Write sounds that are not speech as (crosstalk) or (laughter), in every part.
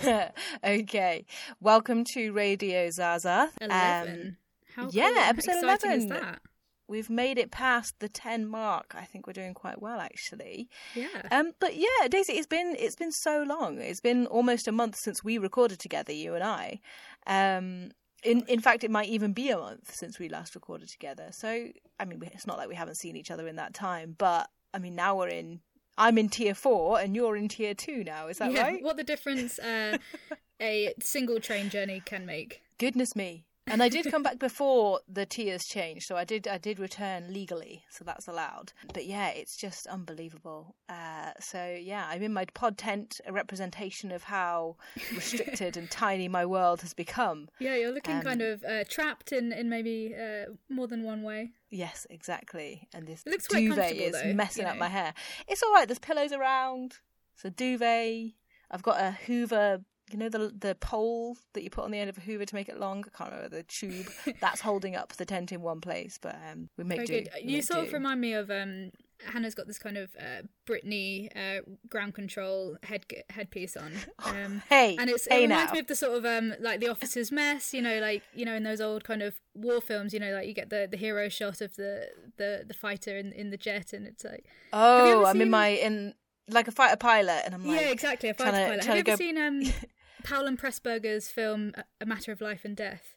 (laughs) okay. Welcome to Radio Zaza. Um, Eleven. How yeah, cool. episode exciting is 11. that? we've made it past the 10 mark. I think we're doing quite well actually. Yeah. Um but yeah, Daisy, it's been it's been so long. It's been almost a month since we recorded together, you and I. Um in in fact it might even be a month since we last recorded together. So, I mean, it's not like we haven't seen each other in that time, but I mean, now we're in I'm in tier 4 and you're in tier 2 now. Is that yeah. right? What the difference uh, (laughs) a single train journey can make. Goodness me. And I did (laughs) come back before the tiers changed, so I did I did return legally, so that's allowed. But yeah, it's just unbelievable. Uh, so yeah, I'm in my pod tent, a representation of how restricted and tiny my world has become. (laughs) Yeah, you're looking Um, kind of uh, trapped in in maybe uh, more than one way. Yes, exactly. And this It looks duvet is though, messing up know. my hair. It's all right. There's pillows around. It's a duvet. I've got a Hoover. You know the the pole that you put on the end of a Hoover to make it long. I can't remember the tube. (laughs) That's holding up the tent in one place, but um, we make Very do. good. we You make sort of remind me of um, Hannah's got this kind of uh, Britney uh, ground control head headpiece on. (laughs) Um, Hey, and it's, hey it reminds now. me of the sort of um like the officer's mess you know like you know in those old kind of war films you know like you get the the hero shot of the the the fighter in in the jet and it's like Oh, I'm in my in like a fighter pilot, and I'm like, yeah exactly a fighter to- pilot have you ever go- seen um (laughs) Powell and Pressburger's film A- matter of life and death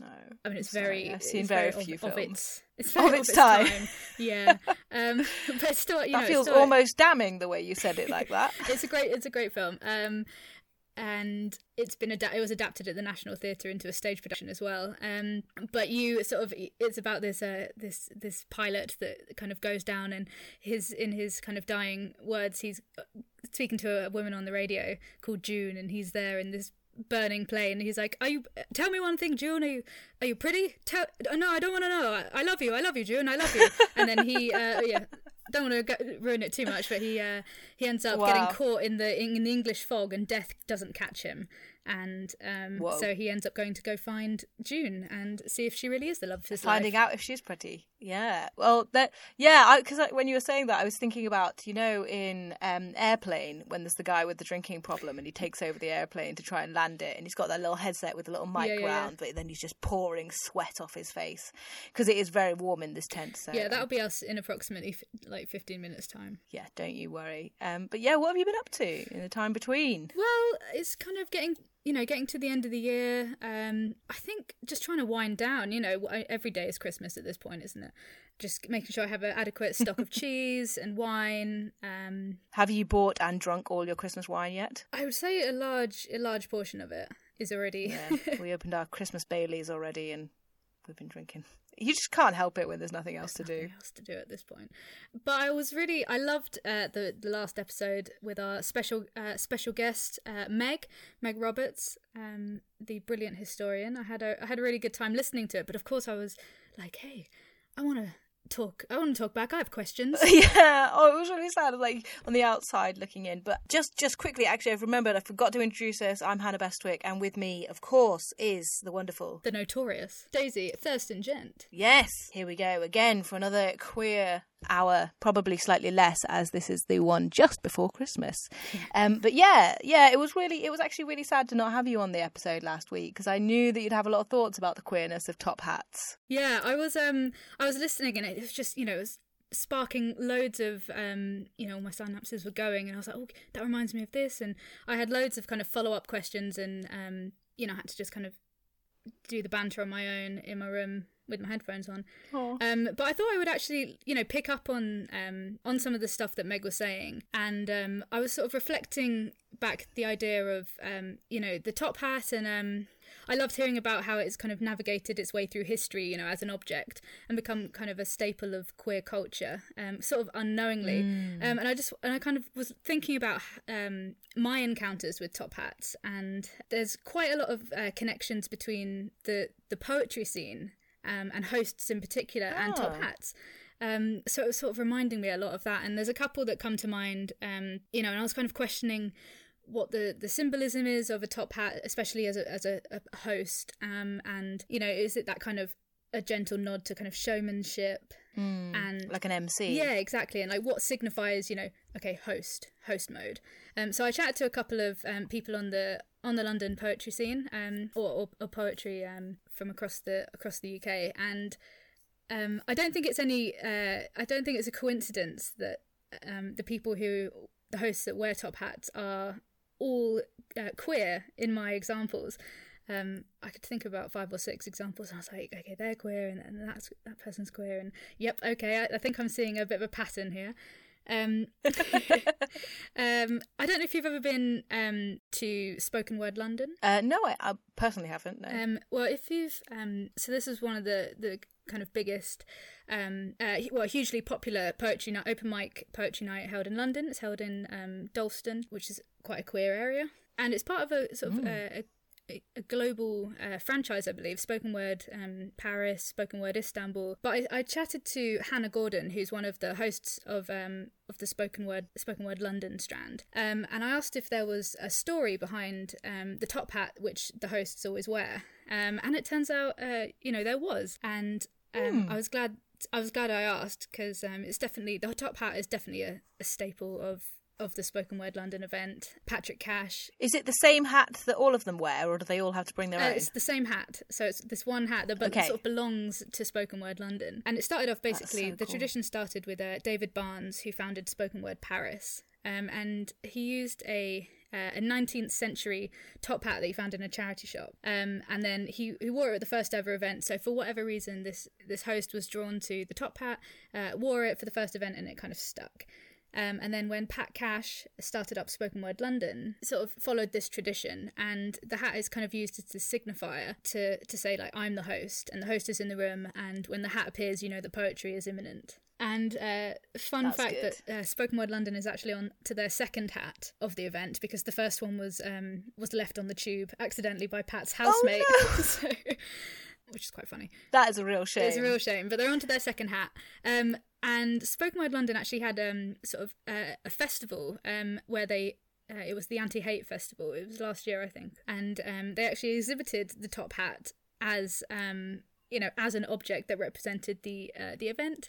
no. I mean, it's sorry, very. I've seen it's very few of, films. its. It's Of very its time. Yeah, (laughs) um, (laughs) but still, you that it's feels still- almost damning the way you said it like that. (laughs) it's a great it's a great film um and it's been ada- it was adapted at the National Theatre into a stage production as well. Um but you sort of it's about this uh this this pilot that kind of goes down and his in his kind of dying words he's uh, speaking to a woman on the radio called June and he's there in this burning plane he's like are you tell me one thing June are you are you pretty? Tell no I don't want to know. I, I love you I love you June I love you. And then he uh yeah don't want to go, ruin it too much, but he uh, he ends up Wow. getting caught in the in, the English fog, and death doesn't catch him, and um, so he ends up going to go find June and see if she really is the love of his Finding life. Finding out if she's pretty. Yeah. Well, that yeah, because when you were saying that, I was thinking about you know in um, airplane when there's the guy with the drinking problem and he takes over the airplane to try and land it, and he's got that little headset with a little mic Yeah, yeah, yeah. round, but then he's just pouring sweat off his face because it is very warm in this tent. So Yeah, that'll be us in approximately f- like fifteen minutes time. yeah, don't you worry. Um, but yeah, what have you been up to in the time between? Well, it's kind of getting you know getting to the end of the year. Um, I think just trying to wind down. You know, every day is Christmas at this point, isn't it? Just making sure I have an adequate stock of (laughs) cheese and wine. Um, Have you bought and drunk all your Christmas wine yet? I would say a large a large portion of it is already. Yeah, we (laughs) opened our Christmas Baileys already, and we've been drinking. You just can't help it when there's nothing else to do. Nothing else to do at this point. But I was really I loved uh, the the last episode with our special uh, special guest uh, Meg Meg Roberts, um, the brilliant historian. I had a I had a really good time listening to it. But of course I was like, hey, I want to talk. I want to talk back. I have questions. (laughs) yeah. Oh, it was really sad. Like on the outside looking in. But just just quickly, actually, I've remembered. I forgot to introduce us. I'm Hannah Bestwick, and with me, of course, is the wonderful. the notorious Daisy Thurston Gent. Yes, here we go again for another queer hour, probably slightly less as this is the one just before Christmas. (laughs) Um, but yeah, yeah, it was really, it was actually really sad to not have you on the episode last week because I knew that you'd have a lot of thoughts about the queerness of top hats. Yeah, I was um I was listening and it was just you know it was sparking loads of um you know all my synapses were going and I was like oh that reminds me of this and I had loads of kind of follow up questions and um you know I had to just kind of do the banter on my own in my room with my headphones on. Um, but I thought I would actually, you know, pick up on um, on some of the stuff that Meg was saying, and um, I was sort of reflecting back the idea of, um, you know, the top hat, and um, I loved hearing about how it's kind of navigated its way through history, you know, as an object and become kind of a staple of queer culture, um, sort of unknowingly. Um, and I just and I kind of was thinking about um, my encounters with top hats, and there's quite a lot of uh, connections between the the poetry scene um, and hosts in particular and top Oh. hats. Um, so it was sort of reminding me a lot of that. And there's a couple that come to mind, um, you know, and I was kind of questioning what the, the symbolism is of a top hat, especially as a, as a, a host. Um, and, you know, is it that kind of a gentle nod to kind of showmanship and like an MC. yeah, exactly. And like what signifies, you know, okay, host, host mode. Um, so I chatted to a couple of um, people on the on the London poetry scene, um, or, or, or poetry um, from across the across the UK, and um, I don't think it's any. Uh, I don't think it's a coincidence that um, the people who the hosts that wear top hats are all uh, queer in my examples. Um, I could think about five or six examples, and I was like, okay, they're queer, and, and that's that person's queer, and yep, okay, I, I think I'm seeing a bit of a pattern here. Um, (laughs) um, I don't know if you've ever been um, to Spoken Word London. Uh, no, I, I personally haven't. No. Um, well, if you've um, so this is one of the the kind of biggest, um, uh, well, hugely popular poetry night, open mic poetry night held in London. It's held in um, Dalston, which is quite a queer area, and it's part of a sort of Mm. uh, a, a global uh, franchise, I believe. Spoken Word um, Paris, Spoken Word Istanbul. But I, I chatted to Hannah Gordon, who's one of the hosts of um, of the Spoken Word Spoken Word London strand, um, and I asked if there was a story behind um, the top hat which the hosts always wear. Um, and it turns out, uh, you know, there was, and um, I was glad. I was glad I asked because um, it's definitely the top hat is definitely a, a staple of of the Spoken Word London event. Patrick Cash, Is it the same hat that all of them wear, or do they all have to bring their uh, own? it's the same hat, so it's this one hat that Okay. sort of belongs to Spoken Word London. And it started off basically. so the cool. tradition started with uh, David Barnes, who founded Spoken Word Paris, um, and he used a uh, a 19th century top hat that he found in a charity shop, um, and then he, he wore it at the first ever event. So for whatever reason, this this host was drawn to the top hat, uh, wore it for the first event, and it kind of stuck. Um, and then when Pat Cash started up Spoken Word London, sort of followed this tradition, and the hat is kind of used as a signifier to to say like I'm the host, and the host is in the room, and when the hat appears, you know the poetry is imminent. And uh, fun That's fact good. that uh, Spoken Word London is actually on to their second hat of the event because the first one was um, was left on the tube accidentally by Pat's housemate, Oh, no. (laughs) so, which is quite funny. that is a real shame. It's a real shame, but they're on to their second hat. Um, and Spoken Word London actually had um, sort of uh, a festival um, where they. Uh, it was the Anti-Hate Festival. It was last year, I think, and um, they actually exhibited the top hat as um, you know as an object that represented the uh, the event.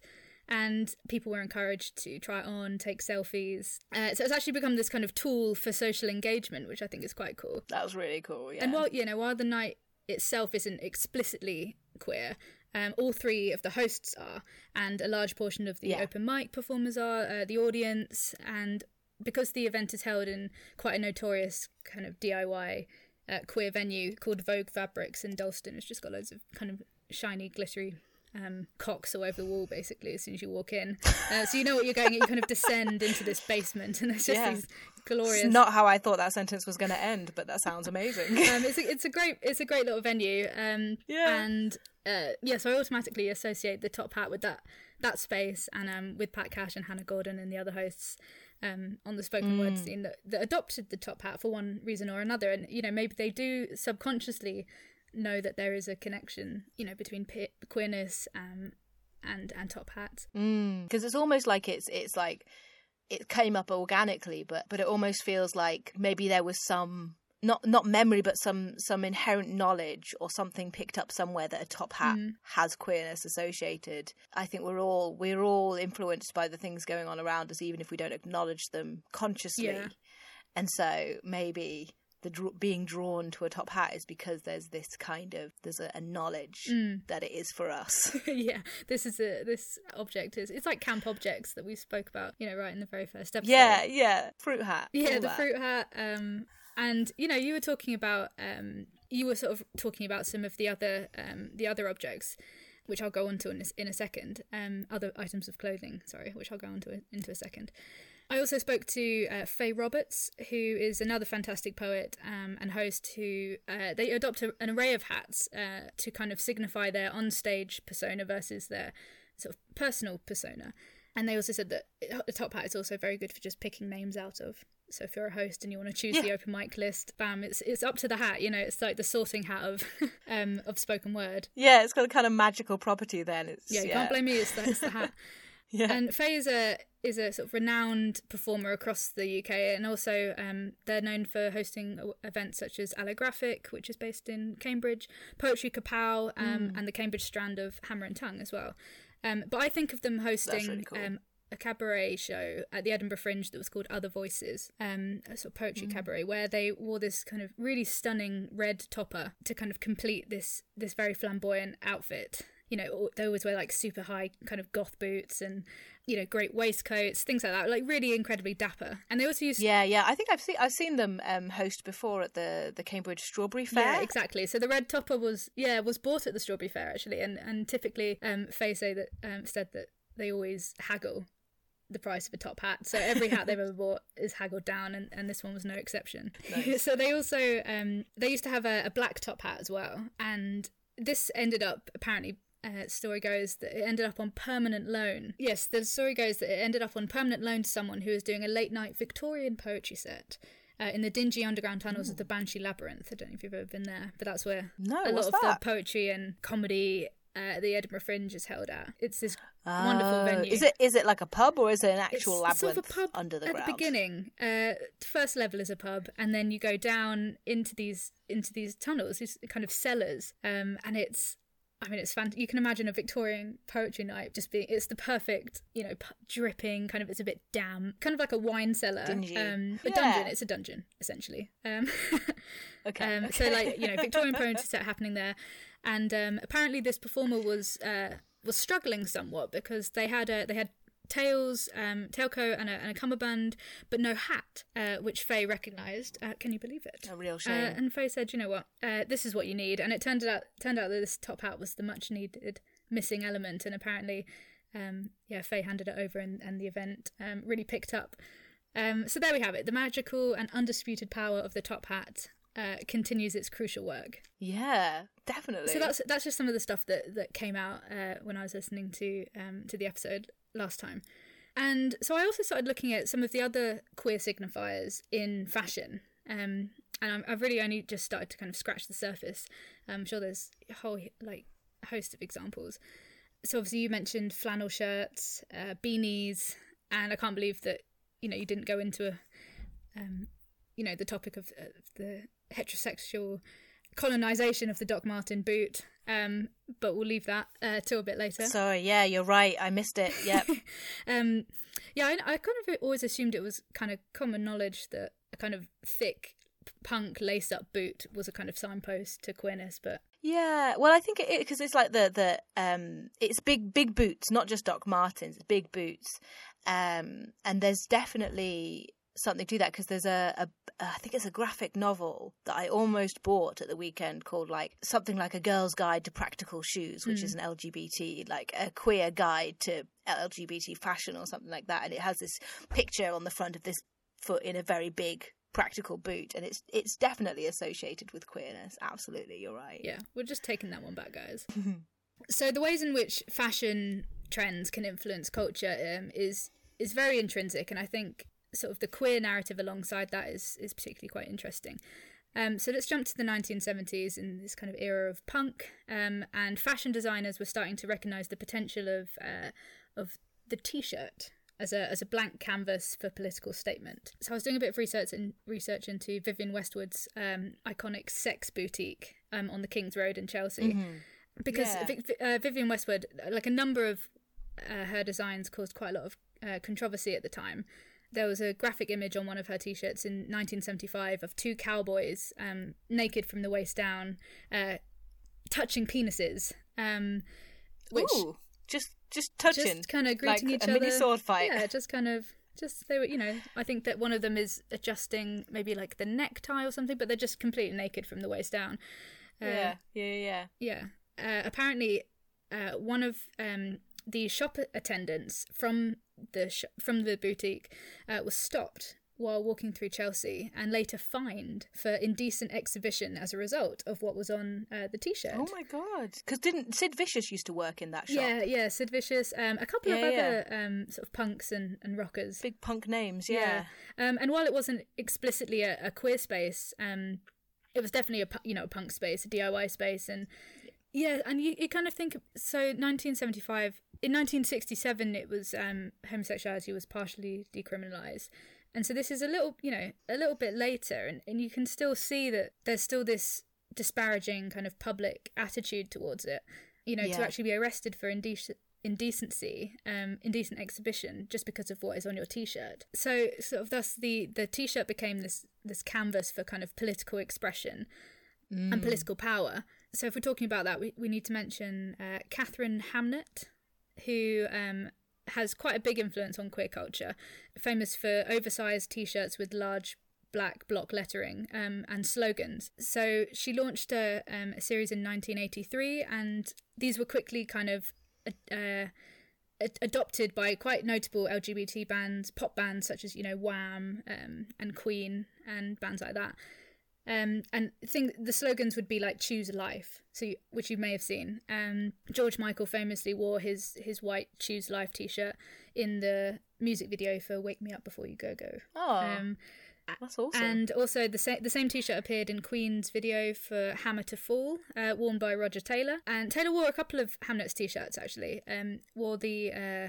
And people were encouraged to try it on, take selfies. Uh, so it's actually become this kind of tool for social engagement, which I think is quite cool. That was really cool. Yeah. And while you know, while the night itself isn't explicitly queer, um, all three of the hosts are, and a large portion of the Yeah. open mic performers are, uh, the audience, and because the event is held in quite a notorious kind of DIY uh, queer venue called Vogue Fabrics in Dalston, it's just got loads of kind of shiny, glittery. Um, cocks all over the wall, basically, as soon as you walk in. Uh, so you know what you're going. You kind of descend into this basement, and there's just Yeah. these glorious It's not how I thought that sentence was going to end, but that sounds amazing. (laughs) um, it's a, it's a great it's a great little venue. Um, Yeah. And uh, yeah, so I automatically associate the top hat with that that space, and um, with Pat Cash and Hannah Gordon and the other hosts um, on the spoken word Mm. scene that, that adopted the top hat for one reason or another, and you know maybe they do subconsciously know that there is a connection, you know, between pe- queerness um, and and top hats. because it's almost like it's it's like it came up organically, but but it almost feels like maybe there was some not not memory, but some some inherent knowledge or something picked up somewhere that a top hat has queerness associated. I think we're all we're all influenced by the things going on around us, even if we don't acknowledge them consciously. Yeah. And so maybe the dr- being drawn to a top hat is because there's this kind of there's a, a knowledge that it is for us. (laughs) yeah, this is a this object is it's like camp objects that we spoke about, you know, right in the very first episode. yeah, yeah, fruit hat. yeah the that. fruit hat um and you know you were talking about um you were sort of talking about some of the other um the other objects which I'll go on to in a, in a second um other items of clothing sorry which I'll go on to into a second I also spoke to uh, Faye Roberts, who is another fantastic poet um, and host. Who uh, they adopt a, an array of hats uh, to kind of signify their onstage persona versus their sort of personal persona. And they also said that the top hat is also very good for just picking names out of. So if you're a host and you want to choose the open mic list, bam, it's it's up to the hat. You know, it's like the sorting hat of (laughs) um of spoken word. Yeah, it's got a kind of magical property. Then it's Yeah, you can't blame me. It's the, it's the hat. (laughs) Yeah, And Faye is a is a sort of renowned performer across the UK, and also um, they're known for hosting events such as Allographic, which is based in Cambridge, Poetry Kapow, um, Mm. and the Cambridge strand of Hammer and Tongue as well. Um, but I think of them hosting really cool. um, a cabaret show at the Edinburgh Fringe that was called Other Voices, um, a sort of poetry cabaret, where they wore this kind of really stunning red topper to kind of complete this this very flamboyant outfit. You know, they always wear like super high kind of goth boots and you know great waistcoats, things like that, like really incredibly dapper. And they also used Yeah, yeah. I think I've seen I've seen them um, host before at the the Cambridge Strawberry Fair. Yeah, exactly. So the red topper was yeah was bought at the strawberry fair actually, and and typically um, Faye say that um, said that they always haggle the price of a top hat. So every hat they've ever bought is haggled down, and, and this one was no exception. (laughs) so they also um, they used to have a, a black top hat as well, and this ended up apparently. Uh, story goes that it ended up on permanent loan. Yes, the story goes that it ended up on permanent loan to someone who was doing a late night Victorian poetry set uh, in the dingy underground tunnels of the Banshee Labyrinth. I don't know if you've ever been there, but that's where No, a lot of that? the poetry and comedy uh, the Edinburgh Fringe is held at. It's this wonderful Oh, venue. Is it is it like a pub or is it an It's actual sort labyrinth of a pub under the at ground? the beginning. Uh, first level is a pub, and then you go down into these into these tunnels, these kind of cellars, um, and it's. I mean, it's fun. You can imagine a Victorian poetry night just being. It's the perfect, you know, p- dripping kind of. It's a bit damp, kind of like a wine cellar. Dingy. Um, a Yeah. dungeon. It's a dungeon essentially. Um, (laughs) Okay, um, So like you know, Victorian poetry set happening there, and um, apparently this performer was uh, was struggling somewhat because they had a they had tails, um, tailcoat, and a, and a cummerbund, but no hat, uh, which Faye recognised. Uh, can you believe it? A real Uh, shame. and Faye said, "You know what? Uh, this is what you need." And it turned out turned out that this top hat was the much needed missing element, and apparently, um, yeah, Faye handed it over, and, and the event um, really picked up. Um, so there we have it. The magical and undisputed power of the top hat uh, continues its crucial work. yeah, definitely. So that's that's just some of the stuff that that came out uh, when I was listening to um, to the episode last time. And so I also started looking at some of the other queer signifiers in fashion. Um, and I'm, I've really only just started to kind of scratch the surface. I'm sure there's a whole like host of examples. So obviously you mentioned flannel shirts, uh, beanies, and I can't believe that you know you didn't go into a um, you know the topic of, of the heterosexual colonization of the Doc Marten boot. Um, but we'll leave that uh, till a bit later. Sorry, yeah, you're right. I missed it. Yep. (laughs) Um, yeah, I, I kind of always assumed it was kind of common knowledge that a kind of thick punk lace up boot was a kind of signpost to queerness, but Yeah, well, I think it because it's like the the um, it's big big boots, not just Doc Martens. Big boots, um, and there's definitely something to that because there's a, a I think it's a graphic novel that I almost bought at the weekend called like something like a girl's guide to practical shoes, which is an LGBT like a queer guide to LGBT fashion or something like that, and it has this picture on the front of this foot in a very big practical boot. And it's it's definitely associated with queerness. Absolutely you're right. Yeah, we're just taking that one back, guys. (laughs) so the ways in which fashion trends can influence culture um, is is very intrinsic, and I think sort of the queer narrative alongside that is is particularly quite interesting. Um, so let's jump to the 1970s in this kind of era of punk, um, and fashion designers were starting to recognise the potential of uh, of the t-shirt as a as a blank canvas for political statement. So I was doing a bit of research and research into Vivienne Westwood's um, iconic sex boutique um, on the King's Road in Chelsea, because Yeah. Uh, Vivienne Westwood, like a number of uh, her designs, caused quite a lot of uh, controversy at the time. There was a graphic image on one of her t-shirts in 1975 of two cowboys um, naked from the waist down, uh, touching penises. Um, which Ooh, just just touching, just kind of greeting like each a other. mini sword fight. Yeah, just kind of just they were, you know. I think that one of them is adjusting maybe like the necktie or something, but they're just completely naked from the waist down. Uh, yeah, yeah, yeah. yeah. Uh, apparently, uh, one of um, the shop attendants from the sh- from the boutique uh, was stopped while walking through Chelsea and later fined for indecent exhibition as a result of what was on uh, the t-shirt. Oh my god! Because didn't Sid Vicious used to work in that shop? Yeah, yeah, Sid Vicious, um, a couple of Yeah, other um, sort of punks and, and rockers. Big punk names. Yeah. Um, and while it wasn't explicitly a, a queer space, um, it was definitely a you know a punk space, a DIY space, and yeah, and you, you kind of think so. 1975, in 1967, it was um, homosexuality was partially decriminalized, and so this is a little you know a little bit later, and, and you can still see that there's still this disparaging kind of public attitude towards it. You know, to actually be arrested for indecent indecency, um, indecent exhibition, just because of what is on your T-shirt. So, sort of, thus the the T-shirt became this this canvas for kind of political expression and political power. So, if we're talking about that, we, we need to mention uh, Katharine Hamnett, who um, has quite a big influence on queer culture, famous for oversized T-shirts with large black block lettering um, and slogans. So she launched a, um, a series in 1983, and these were quickly kind of uh, adopted by quite notable LGBT bands, pop bands such as you know Wham um, and Queen and bands like that. Um, and think the slogans would be like "Choose Life," so you, which you may have seen. Um, George Michael famously wore his his white "Choose Life" T-shirt in the music video for "Wake Me Up Before You Go Go." Oh, Um, that's awesome. and also the same the same T-shirt appeared in Queen's video for "Hammer to Fall," uh, worn by Roger Taylor. And Taylor wore a couple of Hamnett's T-shirts actually. Um, wore the uh,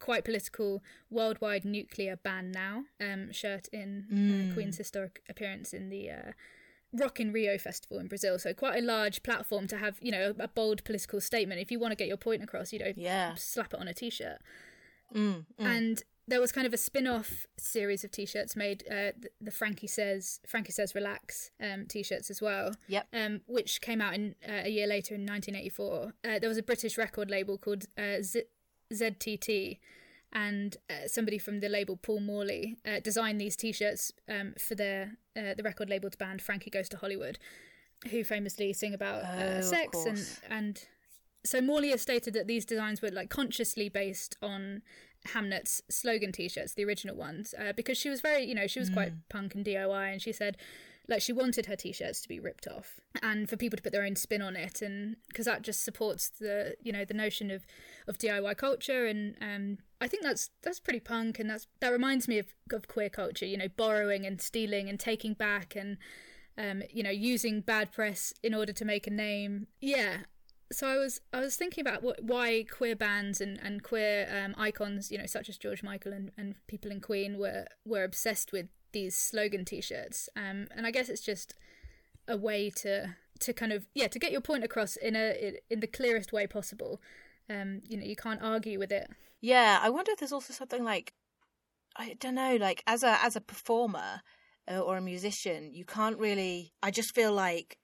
quite political "Worldwide Nuclear Ban Now" um, shirt in uh, Queen's historic appearance in the. Uh, Rock in Rio festival in Brazil, so quite a large platform to have, you know, a bold political statement. If you want to get your point across, you know, yeah. slap it on a t-shirt. Mm, mm. And there was kind of a spin-off series of t-shirts made, uh, the, the Frankie says Frankie says relax um, t-shirts as well. Yep. Um, which came out in uh, a year later in 1984. Uh, there was a British record label called uh, Z- ZTT, and uh, somebody from the label Paul Morley uh, designed these t-shirts um, for their uh, the record label's band Frankie Goes to Hollywood, who famously sing about Oh, uh, of sex and and so Morley has stated that these designs were like consciously based on Hamnett's slogan T-shirts, the original ones, uh, because she was very, you know, she was quite punk and DIY, and she said like she wanted her T-shirts to be ripped off and for people to put their own spin on it, and because that just supports the, you know, the notion of of DIY culture, and um, I think that's that's pretty punk, and that's that reminds me of of queer culture, you know, borrowing and stealing and taking back and. Um, you know, using bad press in order to make a name. Yeah, so I was I was thinking about what, why queer bands and and queer um, icons, you know, such as George Michael and, and people in Queen were were obsessed with these slogan T-shirts, um, and I guess it's just a way to to kind of yeah to get your point across in a in the clearest way possible. Um, you know, you can't argue with it. Yeah, I wonder if there's also something like I don't know, like as a as a performer uh, or a musician, you can't really. I just feel like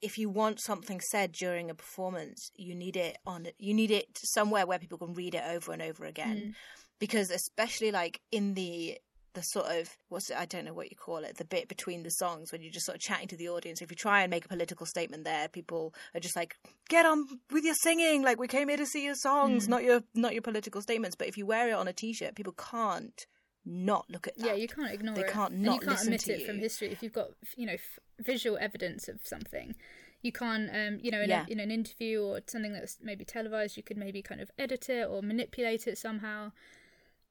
if you want something said during a performance, you need it on you need it somewhere where people can read it over and over again, because especially like in the the sort of what's it, I don't know what you call it the bit between the songs when you're just sort of chatting to the audience if you try and make a political statement there people are just like get on with your singing like we came here to see your songs not your not your political statements but if you wear it on a t-shirt people can't not look at that Yeah, you can't ignore They it. They can't and not you can't omit it from history. If you've got you know f- visual evidence of something, you can't um you know in, Yeah. a, in an interview or something that's maybe televised, you could maybe kind of edit it or manipulate it somehow.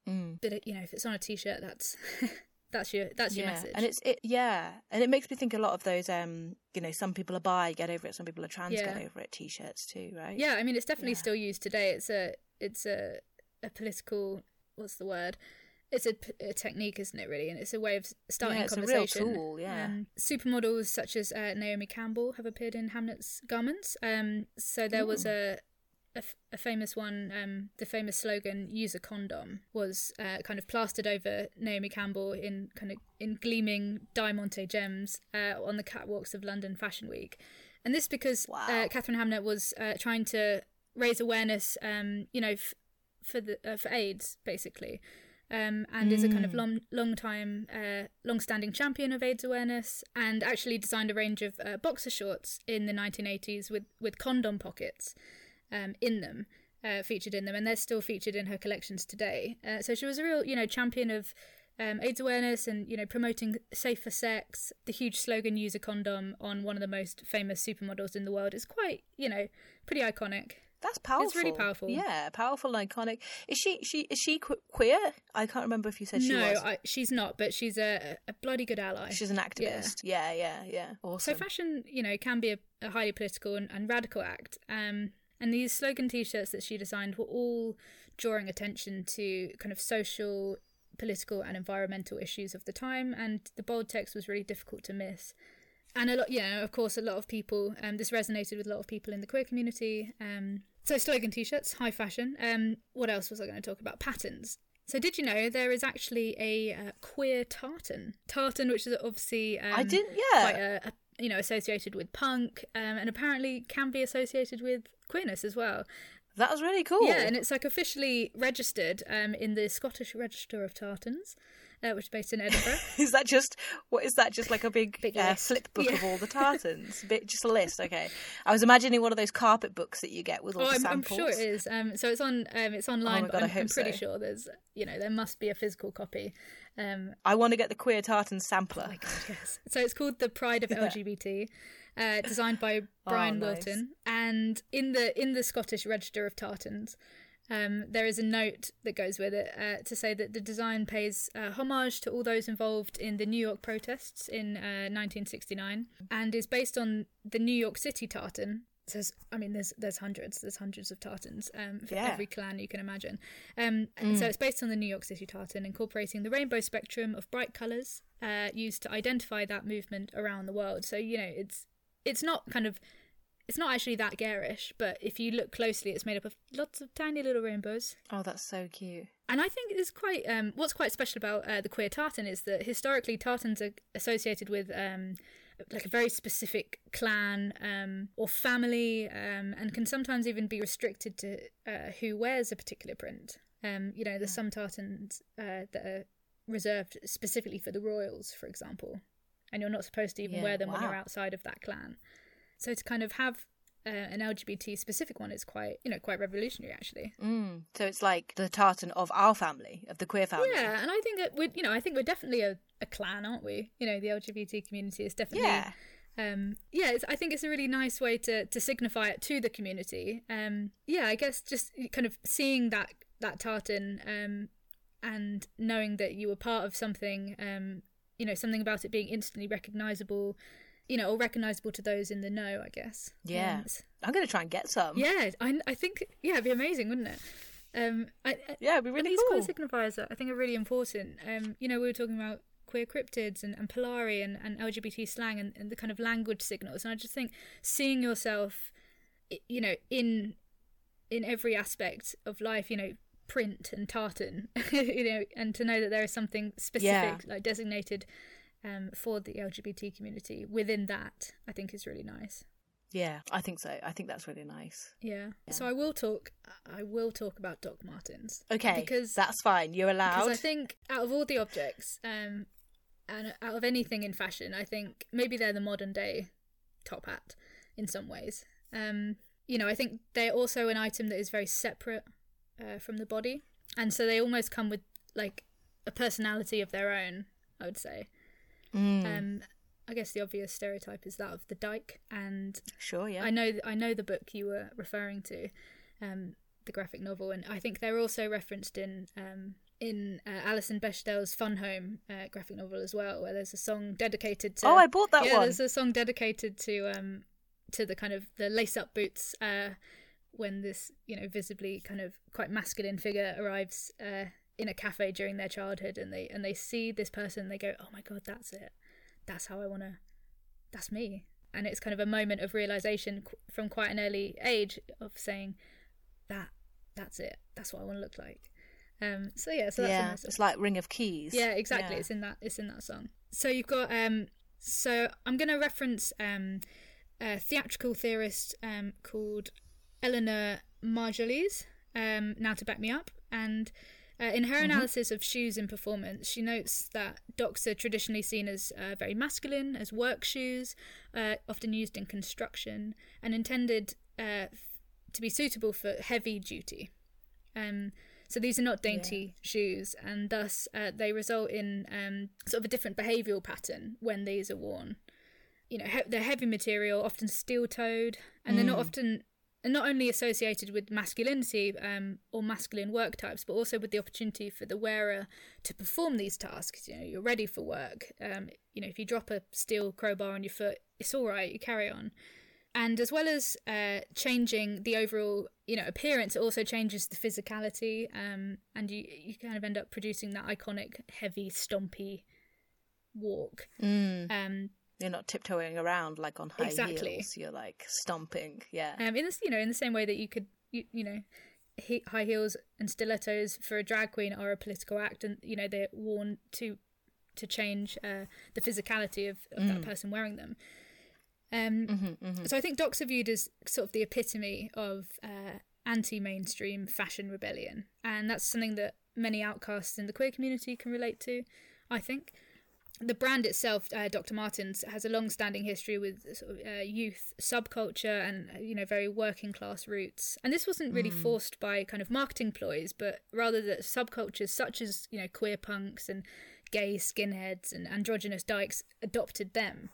Mm. But it, you know if it's on a t-shirt, that's (laughs) that's your that's your yeah message. and it's it yeah and it makes me think a lot of those um you know some people are bi get over it some people are trans Yeah. get over it t-shirts too right yeah, I mean it's definitely Yeah. still used today. It's a it's a a political what's the word? It's a technique, isn't it? Really, and it's a way of starting Yeah, it's a real conversation. tool, yeah. Um, supermodels such as uh, Naomi Campbell have appeared in Hamnett's garments. Um, so there was a, a f- a famous one. Um, the famous slogan "Use a condom" was uh, kind of plastered over Naomi Campbell in kind of in gleaming diamante gems uh, on the catwalks of London Fashion Week. And this because Wow. uh, Katharine Hamnett was uh, trying to raise awareness, um, you know, f- for the uh, for AIDS basically, um, and is a kind of long long time uh, long standing champion of AIDS awareness, and actually designed a range of uh, boxer shorts in the 1980s with with condom pockets um, in them. Uh, featured in them, and they're still featured in her collections today. Uh, so she was a real, you know, champion of um, AIDS awareness and you know promoting safer sex. The huge slogan "Use a condom" on one of the most famous supermodels in the world is quite, you know, pretty iconic. that's powerful It's really powerful. yeah powerful and iconic is she she is she queer i can't remember if you said she no, was I, she's not, but she's a, a bloody good ally. she's an activist yeah yeah yeah, So awesome fashion, you know, can be a, a highly political and, and radical act. Um, and these slogan T-shirts that she designed were all drawing attention to kind of social, political, and environmental issues of the time. And the bold text was really difficult to miss. And a lot, you know, of course, a lot of people. Um, this resonated with a lot of people in the queer community. Um, So slogan t-shirts, high fashion. Um, what else was I going to talk about? Patterns. So did you know there is actually a uh, queer tartan? Tartan, which is obviously um, I didn't. quite Yeah. a, a, you know associated with punk, um, and apparently can be associated with queerness as well. That was really cool. Yeah, and it's like officially registered um, in the Scottish Register of Tartans, uh, which is based in Edinburgh. (laughs) is that just what is that? Just like a big, (laughs) Big uh, flip book Yeah. of all the (laughs) tartans? Bit, just a list. Okay. I was imagining one of those carpet books that you get with all oh, the I'm, I'm samples. sure it is. Um, so it's on. Um, it's online. my but God, I'm, I'm pretty so. sure there's. You know, there must be a physical copy. Um, I want to get the queer tartan sampler. Oh god, yes. So it's called the Pride of LGBT, uh, designed by (laughs) Brian Oh, nice. Wilton, and in the in the Scottish Register of Tartans. Um, there is a note that goes with it uh, to say that the design pays uh, homage to all those involved in the New York protests in uh, 1969 and is based on the New York City tartan. So I mean, there's there's hundreds, there's hundreds of tartans um, for Yeah. every clan you can imagine. Um, and So it's based on the New York City tartan, incorporating the rainbow spectrum of bright colours uh, used to identify that movement around the world. So you know, it's it's not kind of it's not actually that garish, but if you look closely, it's made up of lots of tiny little rainbows. Oh, that's so cute. And I think it's quite um, what's quite special about uh, the queer tartan is that historically tartans are associated with um, like a very specific clan um, or family, um, and can sometimes even be restricted to uh, who wears a particular print. Um, you know, there's some tartans uh, that are reserved specifically for the royals, for example, and you're not supposed to even Yeah, wear them when you're outside of that clan. So to kind of have uh, an LGBT specific one is quite, you know, quite revolutionary actually. Mm. So it's like the tartan of our family, of the queer family. Yeah, and I think that we're, you know, I think we're definitely a, a clan, aren't we? You know, the LGBT community is definitely, Yeah. um, yeah. It's, I think it's a really nice way to to signify it to the community. Um, yeah, I guess just kind of seeing that that tartan, um, and knowing that you were part of something, um, you know, something about it being instantly recognizable, you know, or recognizable to those in the know. I guess. Yeah. Um, I'm to try and get some. yeah, I, I think yeah, it'd be amazing, wouldn't it? Um, I, I, Yeah, it'd be really these cool. queer signifiers, are, I think, are really important. Um, you know, we were talking about queer cryptids and, and Polari and, and LGBT slang and, and the kind of language signals, and I just think seeing yourself, you know, in in every aspect of life, you know, print and tartan, (laughs) you know, and to know that there is something specific, like designated um, for the LGBT community within that, I think is really nice. Yeah, I think so. I think that's really nice. Yeah. So I will talk. I will talk about Doc Martens. Okay, Because that's fine. You're allowed. because I think out of all the objects, um, and out of anything in fashion, I think maybe they're the modern day top hat in some ways. Um, you know, I think they're also an item that is very separate uh, from the body, and so they almost come with like a personality of their own. I would say. Mm, Um, I guess the obvious stereotype is that of the dyke, and sure, yeah. I know I know the book you were referring to, um, the graphic novel, and I think they're also referenced in um, in uh, Alison Bechdel's Fun Home uh, graphic novel as well, where there's a song dedicated to. oh, I bought that yeah, one. there's a song dedicated to um to the kind of the lace up boots uh, when this you know visibly kind of quite masculine figure arrives uh, in a cafe during their childhood, and they and they see this person, they go, oh my god, that's it, that's how I want to, that's me, and it's kind of a moment of realization qu- from quite an early age of saying that that's it, that's what I want to look like. Um, so yeah, so that's yeah, nice it's like Ring of Keys. yeah, exactly. Yeah. It's in that. It's in that song. So you've got. Um, so I'm going to reference um, a theatrical theorist um, called Eleanor Marjolise. Um, now to back me up, and uh, in her analysis of shoes in performance, she notes that docks are traditionally seen as uh, very masculine, as work shoes, uh, often used in construction, and intended uh, f- to be suitable for heavy duty. Um, so these are not dainty shoes, and thus uh, they result in um, sort of a different behavioural pattern when these are worn. You know, he- they're heavy material, often steel-toed, and they're not often and not only associated with masculinity um, or masculine work types, but also with the opportunity for the wearer to perform these tasks. You know, you're ready for work. Um, you know, if you drop a steel crowbar on your foot, it's all right. You carry on. And as well as uh, changing the overall, you know, appearance, it also changes the physicality, um, and you you kind of end up producing that iconic, heavy, stompy walk. Mm. Um, You're not tiptoeing around like on high Exactly. heels. You're like stomping. Yeah. um, in this, you know, in the same way that you could you, you know he, high heels and stilettos for a drag queen are a political act, and you know they're worn to to change uh, the physicality of, of that person wearing them. Um, Mm-hmm, mm-hmm. So I think docs are viewed as sort of the epitome of uh, anti-mainstream fashion rebellion, and that's something that many outcasts in the queer community can relate to. I think the brand itself, uh, Dr. Martens, has a long-standing history with sort of, uh, youth subculture and uh, you know very working-class roots. And this wasn't really forced by kind of marketing ploys, but rather that subcultures such as you know queer punks and gay skinheads and androgynous dykes adopted them,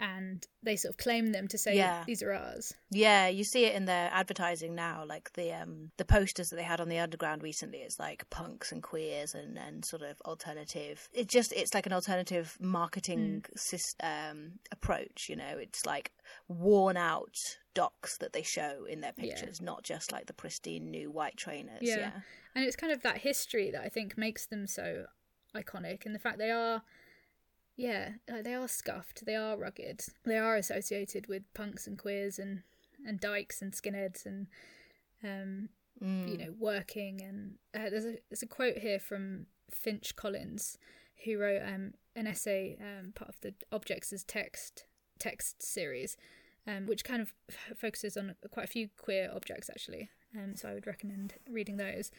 and they sort of claim them to say Yeah. these are ours. Yeah, you see it in their advertising now, like the um the posters that they had on the underground recently. It's like punks and queers and and sort of alternative. It just it's like an alternative marketing sys- um, approach. You know, it's like worn out docs that they show in their Yeah. pictures, not just like the pristine new white trainers. Yeah. Yeah, And it's kind of that history that I think makes them so iconic, and the fact they are, yeah, like they are scuffed, they are rugged, they are associated with punks and queers and and dykes and skinheads and um, you know working. And uh, there's a there's a quote here from Finch Collins, who wrote um, an essay, um, part of the Objects as Text text series, um, which kind of f- focuses on quite a few queer objects actually. Um, so I would recommend reading those.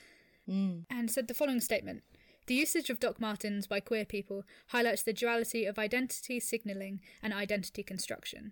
And said the following statement. The usage of Doc Martens by queer people highlights the duality of identity signalling and identity construction.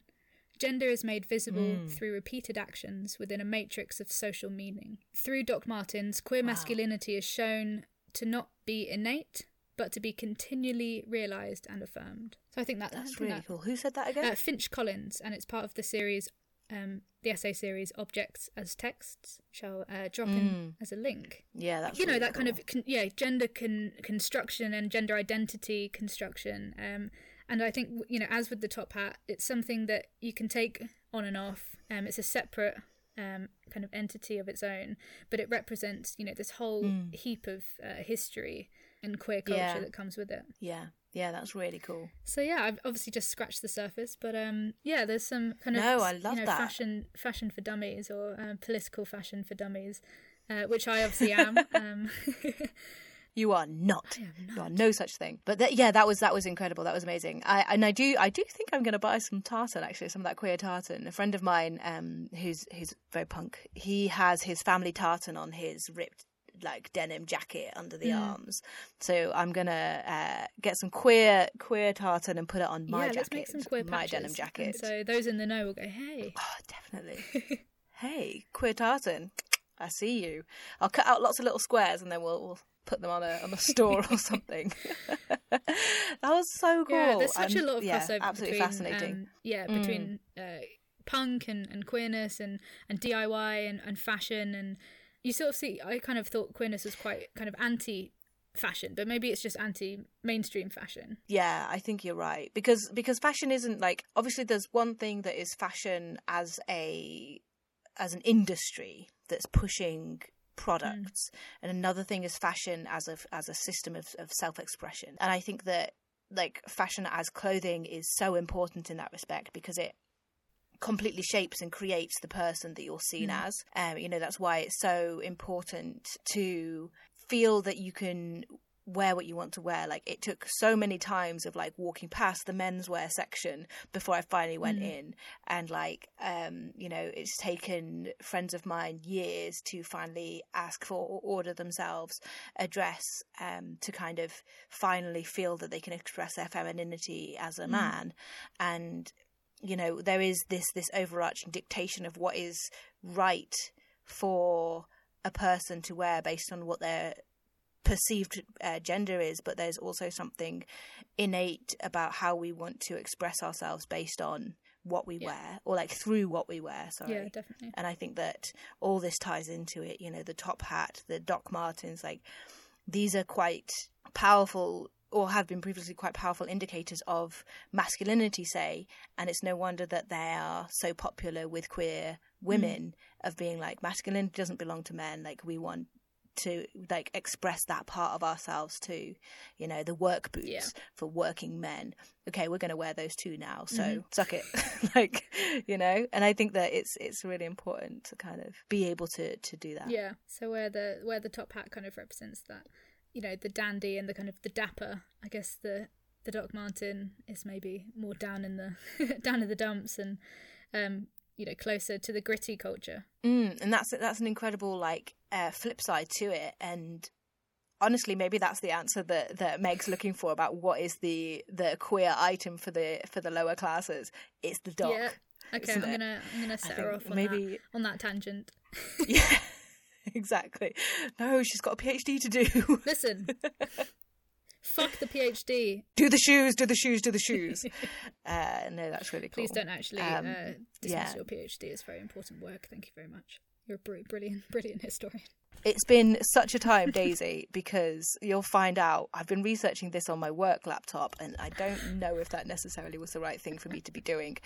Gender is made visible through repeated actions within a matrix of social meaning. Through Doc Martens, queer masculinity is shown to not be innate, but to be continually realised and affirmed. So I think that, I that's think really that- cool. Who said that again? uh, Finch Collins, and it's part of the series, um, the essay series Objects as Texts. Shall uh, drop in as a link. yeah, that's you know really that kind of con- yeah gender con- construction and gender identity construction. Um, and I think you know, as with the top hat, it's something that you can take on and off. Um, it's a separate um, kind of entity of its own, but it represents you know this whole heap of uh, history and queer culture Yeah. that comes with it. Yeah, yeah, that's really cool. So yeah, I've obviously just scratched the surface, but um, yeah, there's some kind of No, I love you know, that. fashion fashion for dummies or uh, political fashion for dummies, uh, which I obviously am. (laughs) um, (laughs) You are not. You are no such thing. But that, yeah, that was that was incredible. That was amazing. I and I do I do think I'm going to buy some tartan actually, some of that queer tartan. A friend of mine, um, who's who's very punk, he has his family tartan on his ripped like denim jacket under the Mm. arms. So I'm gonna uh, get some queer queer tartan and put it on my yeah, jacket, let's make some queer my patches. denim And jacket. so those in the know will go, hey. Oh, definitely. (laughs) hey, queer tartan. I see you. I'll cut out lots of little squares and then we'll, we'll put them on a on a store or something. (laughs) that was so cool. Yeah, there's such And, a lot of yeah, crossover absolutely between fascinating. um, yeah between uh, punk and, and queerness and, and DIY and, and fashion and you sort of see I kind of thought queerness was quite kind of anti fashion, but maybe it's just anti mainstream fashion. Yeah, I think you're right. Because because fashion isn't like obviously there's one thing that is fashion as a as an industry that's pushing products mm. and another thing is fashion as a as a system of, of self-expression. And i think that like fashion as clothing is so important in that respect because it completely shapes and creates the person that you're seen as. Um you know that's why it's so important to feel that you can wear what you want to wear. Like it took so many times of like walking past the menswear section before i finally went in. And like um you know it's taken friends of mine years to finally ask for or order themselves a dress um to kind of finally feel that they can express their femininity as a man. And you know there is this this overarching dictation of what is right for a person to wear based on what their perceived uh, gender is but there's also something innate about how we want to express ourselves based on what we wear or like through what we wear sorry Yeah, definitely. and i think that all this ties into it you know the top hat the doc martens like these are quite powerful or have been previously quite powerful indicators of masculinity say and it's no wonder that they are so popular with queer women of being like masculinity doesn't belong to men like we want to like express that part of ourselves too. You know, the work boots Yeah. for working men. Okay, we're going to wear those too now. So Mhm. suck it, (laughs) like you know. And I think that it's it's really important to kind of be able to to do that. Yeah. So where the where the top hat kind of represents that, you know, the dandy and the kind of the dapper. I guess the the Doc Marten is maybe more down in the (laughs) down in the dumps and um you know closer to the gritty culture. Mm, and that's that's an incredible like uh, flip side to it. And honestly, maybe that's the answer that that Meg's looking for about what is the the queer item for the for the lower classes. It's the doc. Yeah. Okay, I'm it? gonna I'm gonna set her off on maybe that on that tangent. (laughs) yeah, (laughs) exactly. No, she's got a PhD to do. (laughs) Listen, fuck the PhD. do the shoes, do the shoes, do the shoes. uh, no, that's really cool. Please don't actually Um, uh, dismiss yeah. your PhD. It's very important work. Thank you very much. You're a br- brilliant, (laughs) brilliant historian. It's been such a time, Daisy, (laughs) because you'll find out I've been researching this on my work laptop, and I don't know if that necessarily was the right thing for me to be doing,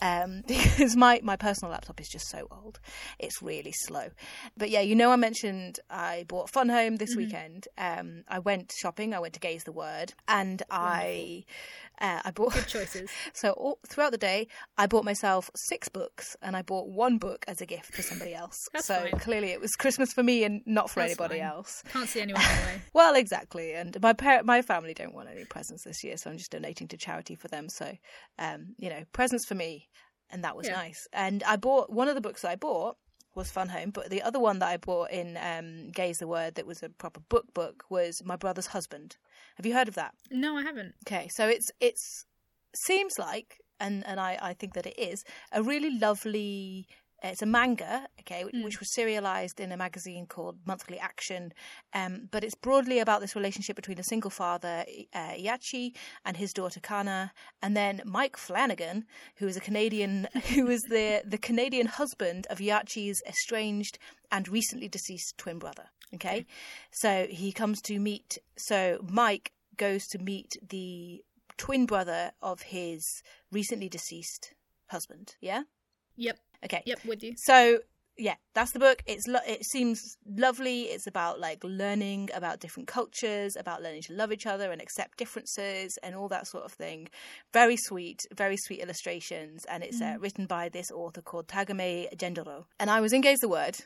um, (laughs) because my my personal laptop is just so old. It's really slow. But yeah, you know, I mentioned I bought Fun Home this weekend. Um, I went shopping. I went to Gay's the Word, and I uh, I bought Good (laughs) choices. so all, throughout the day, I bought myself six books, and I bought one book as a gift for somebody else. That's so fine. clearly, it was Christmas for me and not for That's anybody fine. else. Can't see anyone (laughs) anyway. Well, exactly. And my par- my family don't want any presents this year, so I'm just donating to charity for them. So, um, you know, presents for me, and that was Yeah. nice. And I bought one of the books that I bought was Fun Home, but the other one that I bought in um, Gay's the Word that was a proper book book was My Brother's Husband. Have you heard of that? No, I haven't. Okay, so it's it's seems like, and and I I think that it is a really lovely. It's a manga, okay, which, which was serialized in a magazine called Monthly Action, um, but it's broadly about this relationship between a single father, uh, Yaichi, and his daughter Kana, and then Mike Flanagan, who is a Canadian, (laughs) who is the the Canadian husband of Yaichi's estranged and recently deceased twin brother. Okay, so he comes to meet. So Mike goes to meet the twin brother of his recently deceased husband. Yeah. Yep. Okay. Yep. With you. So yeah, that's the book. It's lo- it seems lovely. It's about like learning about different cultures, about learning to love each other and accept differences and all that sort of thing. Very sweet, very sweet illustrations, and it's uh, written by this author called Tagame Gendoro. And I was in Gay's the Word.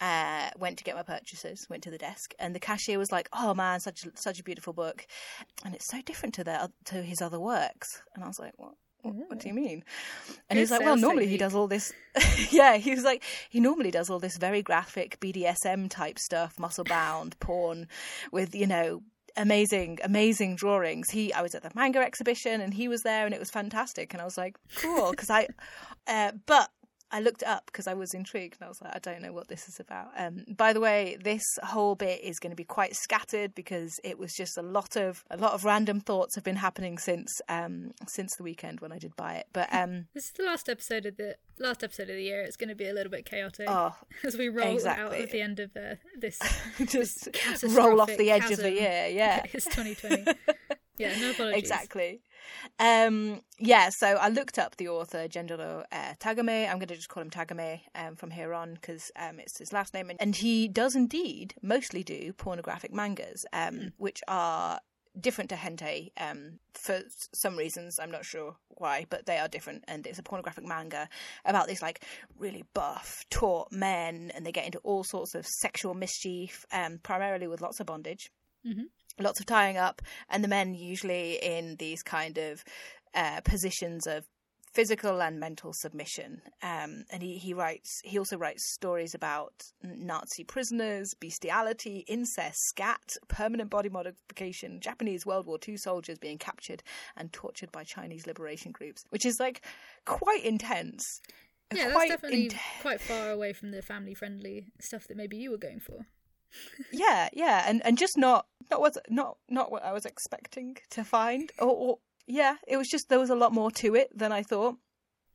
Uh, went to get my purchases, went to the desk, and the cashier was like, "Oh man, such a, such a beautiful book," and it's so different to the to his other works. And I was like, "What? What, do you mean?" And he's like, "Well, normally he does all this." (laughs) yeah, he was like, he normally does all this very graphic BDSM type stuff, muscle bound porn, with you know amazing amazing drawings he i was at the manga exhibition and he was there and it was fantastic and i was like cool because i uh, but I looked it up because I was intrigued and I was like, I don't know what this is about. Um, by the way, this whole bit is going to be quite scattered because it was just a lot of a lot of random thoughts have been happening since um, since the weekend when I did buy it. But um, (laughs) This is the last episode of the last episode of the year. It's going to be a little bit chaotic oh, (laughs) as we roll out exactly. at the end of uh, this. (laughs) just catastrophic roll off the edge of the chasm. year. Yeah, it's 2020. Yeah, no apologies. exactly. Um, yeah, so I looked up the author, Gendero uh, Tagame. I'm going to just call him Tagame um, from here on because um, it's his last name. And, and he does indeed mostly do pornographic mangas, um, which are different to hentai um, for some reasons. I'm not sure why, but they are different. And it's a pornographic manga about these like really buff, taut men, and they get into all sorts of sexual mischief, um, primarily with lots of bondage lots of tying up, and the men usually in these kind of uh, positions of physical and mental submission. Um, and he, he writes, he also writes stories about Nazi prisoners, bestiality, incest, scat, permanent body modification, Japanese World War II soldiers being captured and tortured by Chinese liberation groups, which is like quite intense. Yeah, that's definitely int- quite far away from the family-friendly stuff that maybe you were going for. Yeah, yeah, and and just not not what not not what I was expecting to find. Or, or yeah, it was just there was a lot more to it than I thought.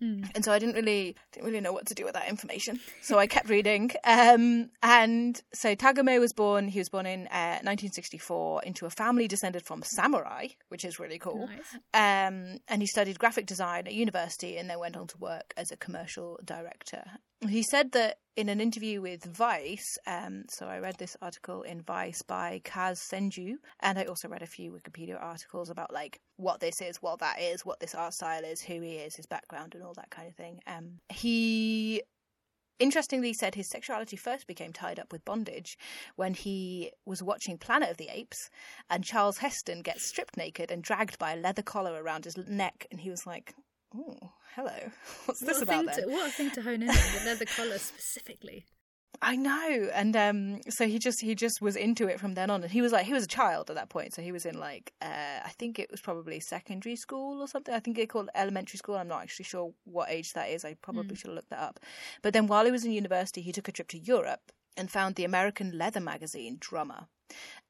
Hmm. And so I didn't really didn't really know what to do with that information. So I kept reading. Um, and so Tagame was born. He was born in uh, 1964 into a family descended from samurai, which is really cool. Nice. Um, and he studied graphic design at university and then went on to work as a commercial director. he said that in an interview with Vice, um, so I read this article in Vice by Kaz Senju, and I also read a few Wikipedia articles about like what this is, what that is, what this art style is, who he is, his background, and all that kind of thing. Um, he interestingly said his sexuality first became tied up with bondage when he was watching Planet of the Apes and Charles Heston gets stripped naked and dragged by a leather collar around his neck and he was like oh hello (laughs) what's this what about a thing then? to, what a thing to hone in on the leather collar specifically. I know, and um, so he just he just was into it from then on, and he was like he was a child at that point, so he was in like uh, I think it was probably secondary school or something. I think they called elementary school. I'm not actually sure what age that is. I probably should have looked that up. But then while he was in university, he took a trip to Europe and found the American leather magazine Drummer,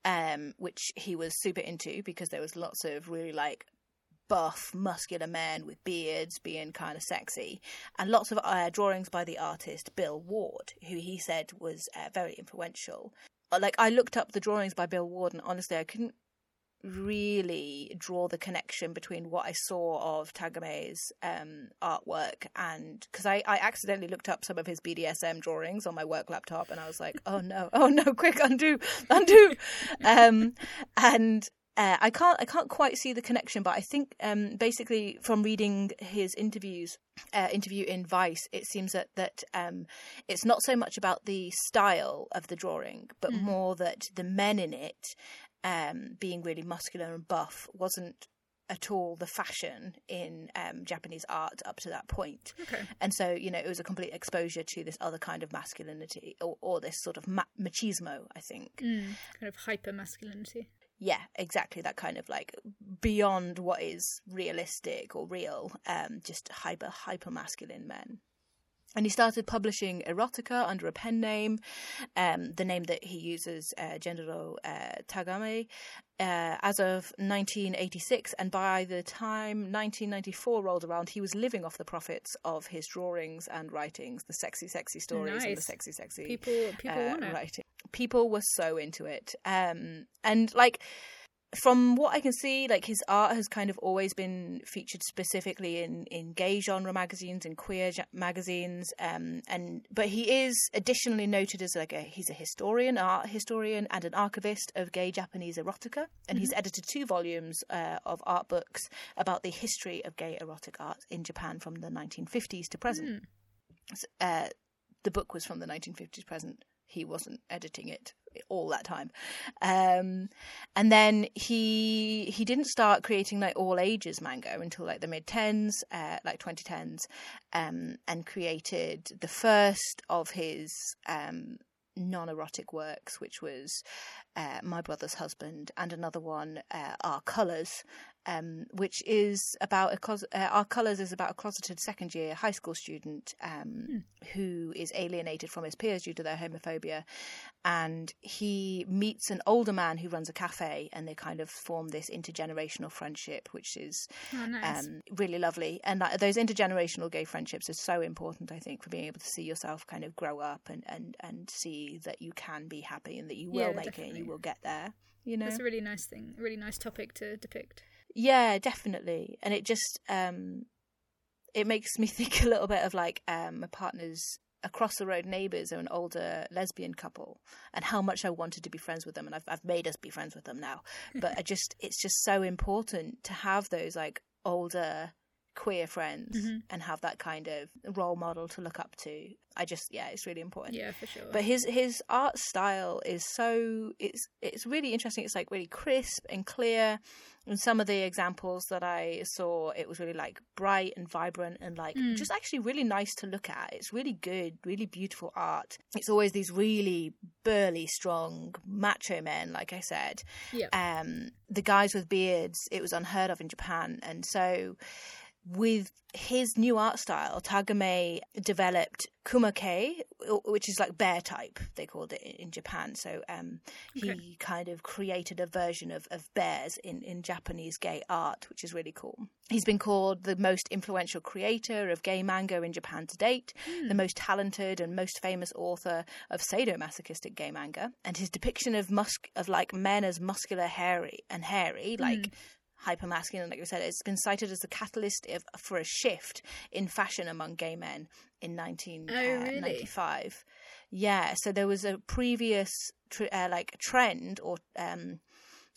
um, which he was super into because there was lots of really like buff, muscular men with beards being kind of sexy, and lots of uh, drawings by the artist Bill Ward, who he said was uh, very influential. Uh, Like, I looked up the drawings by Bill Ward, and honestly, I couldn't really draw the connection between what I saw of Tagame's um, artwork and because I, I accidentally looked up some of his BDSM drawings on my work laptop and I was like, oh no, oh no, quick, undo, undo. (laughs) um, and uh, I can't I can't quite see the connection, but I think um, basically from reading his interviews, uh, interview in Vice, it seems that that um, it's not so much about the style of the drawing, but more that the men in it, um, being really muscular and buff, wasn't at all the fashion in um, Japanese art up to that point. Okay. And so, you know, it was a complete exposure to this other kind of masculinity or, or this sort of ma- machismo, I think. Mm, kind of hyper masculinity. Yeah, exactly. That kind of like beyond what is realistic or real, um, just hyper hyper masculine men. And he started publishing erotica under a pen name, um, the name that he uses, uh, Genro uh, Tagame, uh, as of 1986. And by the time 1994 rolled around, he was living off the profits of his drawings and writings, the sexy, sexy stories and the sexy, sexy People, people uh, writing. People were so into it, um, and like from what I can see, like his art has kind of always been featured specifically in in gay genre magazines and queer ja- magazines, um, and but he is additionally noted as like a he's a historian, art historian, and an archivist of gay Japanese erotica, and he's edited two volumes uh, of art books about the history of gay erotic art in Japan from the 1950s to present. S- Uh, the book was from the 1950s present. He wasn't editing it all that time. Um, and then he he didn't start creating like all ages manga until like the mid tens, uh, like 2010s, um, and created the first of his um, non-erotic works, which was uh, My Brother's Husband, and another one, uh, Our Colours, um, which is about a clos- uh, Our Colours is about a closeted second year high school student um, who is alienated from his peers due to their homophobia, and he meets an older man who runs a cafe, and they kind of form this intergenerational friendship, which is Oh, nice. um, really lovely. And that, those intergenerational gay friendships are so important, I think, for being able to see yourself kind of grow up and, and, and see that you can be happy and that you will Yeah, make it and you will get there. You know, That's a really nice thing, a really nice topic to depict. Yeah, definitely. And it just um, it makes me (laughs) think a little bit of like um, my partner's across the road neighbors are an older lesbian couple and how much I wanted to be friends with them and I've I've made us be friends with them now. (laughs) But I just it's just so important to have those like older queer friends Mm-hmm. and have that kind of role model to look up to. I just yeah, it's really important. Yeah, for sure. But his his art style is so it's it's really interesting. It's like really crisp and clear. And some of the examples that I saw, it was really like bright and vibrant and like just actually really nice to look at. It's really good, really beautiful art. It's always these really burly, strong, macho men, like I said. yeah. Um, the guys with beards, it was unheard of in Japan, and so with his new art style, Tagame developed kumake, which is like bear type, they called it in Japan. So um, he Okay. kind of created a version of, of bears in, in Japanese gay art, which is really cool. He's been called the most influential creator of gay manga in Japan to date, the most talented and most famous author of sadomasochistic gay manga, and his depiction of musk of like men as muscular, hairy, and hairy, like hypermasculine, like we said, it's been cited as the catalyst of, for a shift in fashion among gay men in 1995. really? Yeah, so there was a previous tr- uh, like trend or um,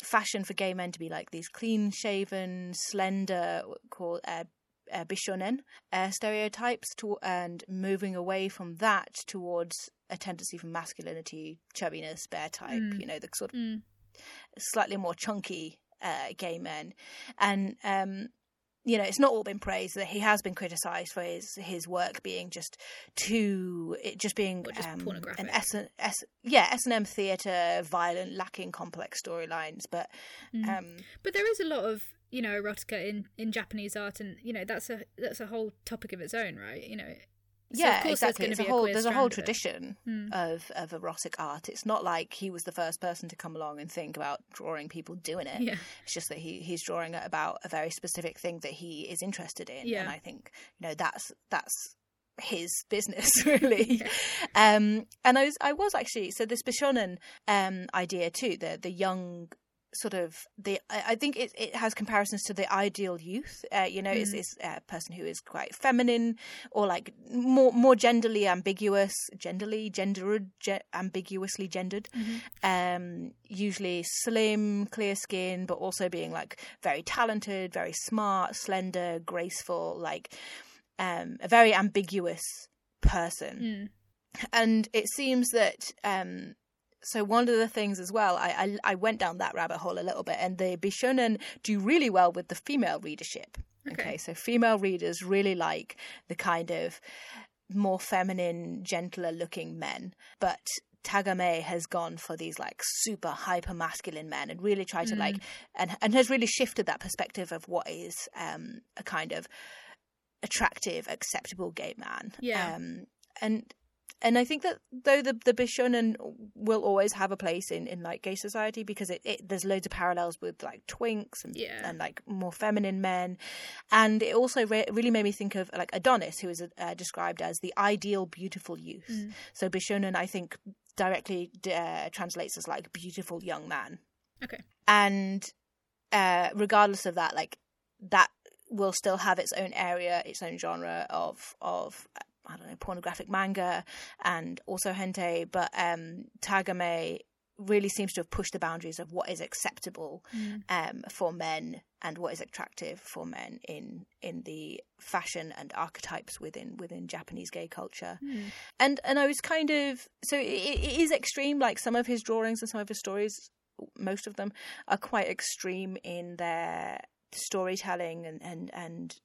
fashion for gay men to be like these clean-shaven, slender, called uh, uh, bishonen uh, stereotypes, to, and moving away from that towards a tendency for masculinity, chubbiness, bear type. Mm. You know, the sort of Mm. slightly more chunky uh, gay men, and um, you know, it's not all been praised. That he has been criticised for his his work being just too, it just being just um, pornographic. an S, S, yeah, S and M theatre, violent, lacking complex storylines. But Mm. um, But there is a lot of you know erotica in in Japanese art, and you know that's a that's a whole topic of its own, right? You know. So yeah, of course there's exactly. gonna a be a whole, there's a whole strand of tradition Mm. of of erotic art. It's not like he was the first person to come along and think about drawing people doing it. Yeah. It's just that he he's drawing it about a very specific thing that he is interested in, Yeah. and I think you know that's that's his (laughs) business (laughs) really. Um, and I was I was actually so this Bishonen um idea too, the the young sort of the I I think it it has comparisons to the ideal youth. Uh, you know, is Mm. is a person who is quite feminine or like more more genderly ambiguous, genderly gendered, ge- ambiguously gendered. Mhm. Um, usually slim, clear skin, but also being like very talented, very smart, slender, graceful, like um, a very ambiguous person Mm. and it seems that um so one of the things as well I, I i went down that rabbit hole a little bit and the bishonen do really well with the female readership Okay. okay so female readers really like the kind of more feminine gentler looking men but Tagame has gone for these like super hyper masculine men and really tried to Mm. like and and has really shifted that perspective of what is um a kind of attractive acceptable gay man Yeah. um and and I think that though the the Bishonen will always have a place in, in like gay society because it, it there's loads of parallels with like twinks and Yeah. and like more feminine men, and it also re- really made me think of like Adonis, who is uh, described as the ideal beautiful youth. Mm. So Bishonen, I think, directly uh, translates as like beautiful young man, Okay. and uh, regardless of that, like that will still have its own area, its own genre of of I don't know pornographic manga and also hentai, but um, Tagame really seems to have pushed the boundaries of what is acceptable Mm. um, for men and what is attractive for men in in the fashion and archetypes within within Japanese gay culture Mm. and and I was kind of so it, it is extreme. Like some of his drawings and some of his stories, most of them are quite extreme in their storytelling and and and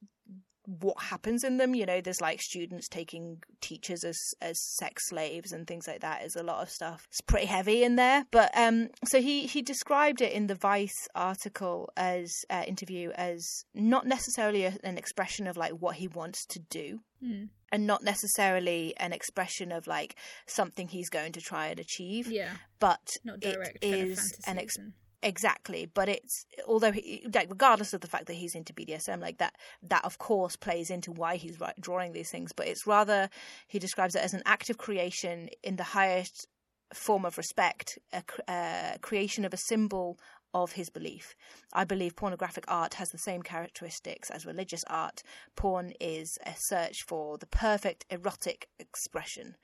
what happens in them. You know, there's like students taking teachers as as sex slaves and things like that. Is a lot of stuff. It's pretty heavy in there. But um, so he he described it in the Vice article as uh, interview as not necessarily a, an expression of like what he wants to do Mm. and not necessarily an expression of like something he's going to try and achieve Yeah. but Not it is an ex- and- exactly but it's although he, like regardless of the fact that he's into bdsm like that that of course plays into why he's wri- drawing these things but it's rather he describes it as an act of creation in the highest form of respect a uh, creation of a symbol of his belief. I believe pornographic art has the same characteristics as religious art. Porn is a search for the perfect erotic expression.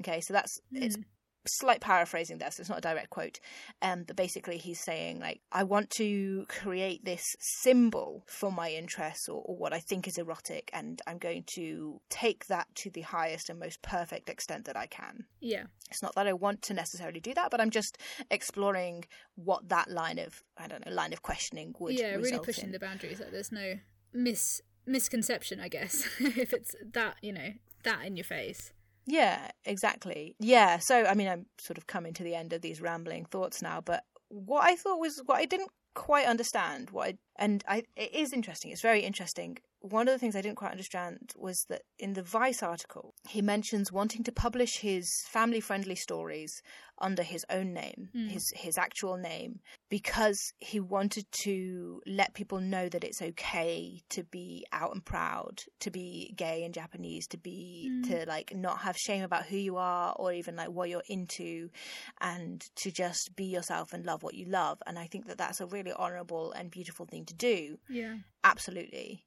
Okay, so that's it's Mm. Slight paraphrasing there, so it's not a direct quote. Um, but basically, he's saying like, I want to create this symbol for my interests or, or what I think is erotic, and I'm going to take that to the highest and most perfect extent that I can. Yeah. It's not that I want to necessarily do that, but I'm just exploring what that line of I don't know line of questioning would yeah, really pushing in. the boundaries. Like there's no mis misconception, I guess, (laughs) if it's that you know that in your face. Yeah, exactly. Yeah, so I mean, I'm sort of coming to the end of these rambling thoughts now, but what I thought was what I didn't quite understand, what I, and I, it is interesting. It's very interesting one of the things I didn't quite understand was that in the Vice article, he mentions wanting to publish his family friendly stories under his own name, Mm. his his actual name, because he wanted to let people know that it's okay to be out and proud, to be gay and Japanese, to be Mm. to like not have shame about who you are or even like what you're into, and to just be yourself and love what you love. And I think that that's a really honorable and beautiful thing to do Yeah. absolutely.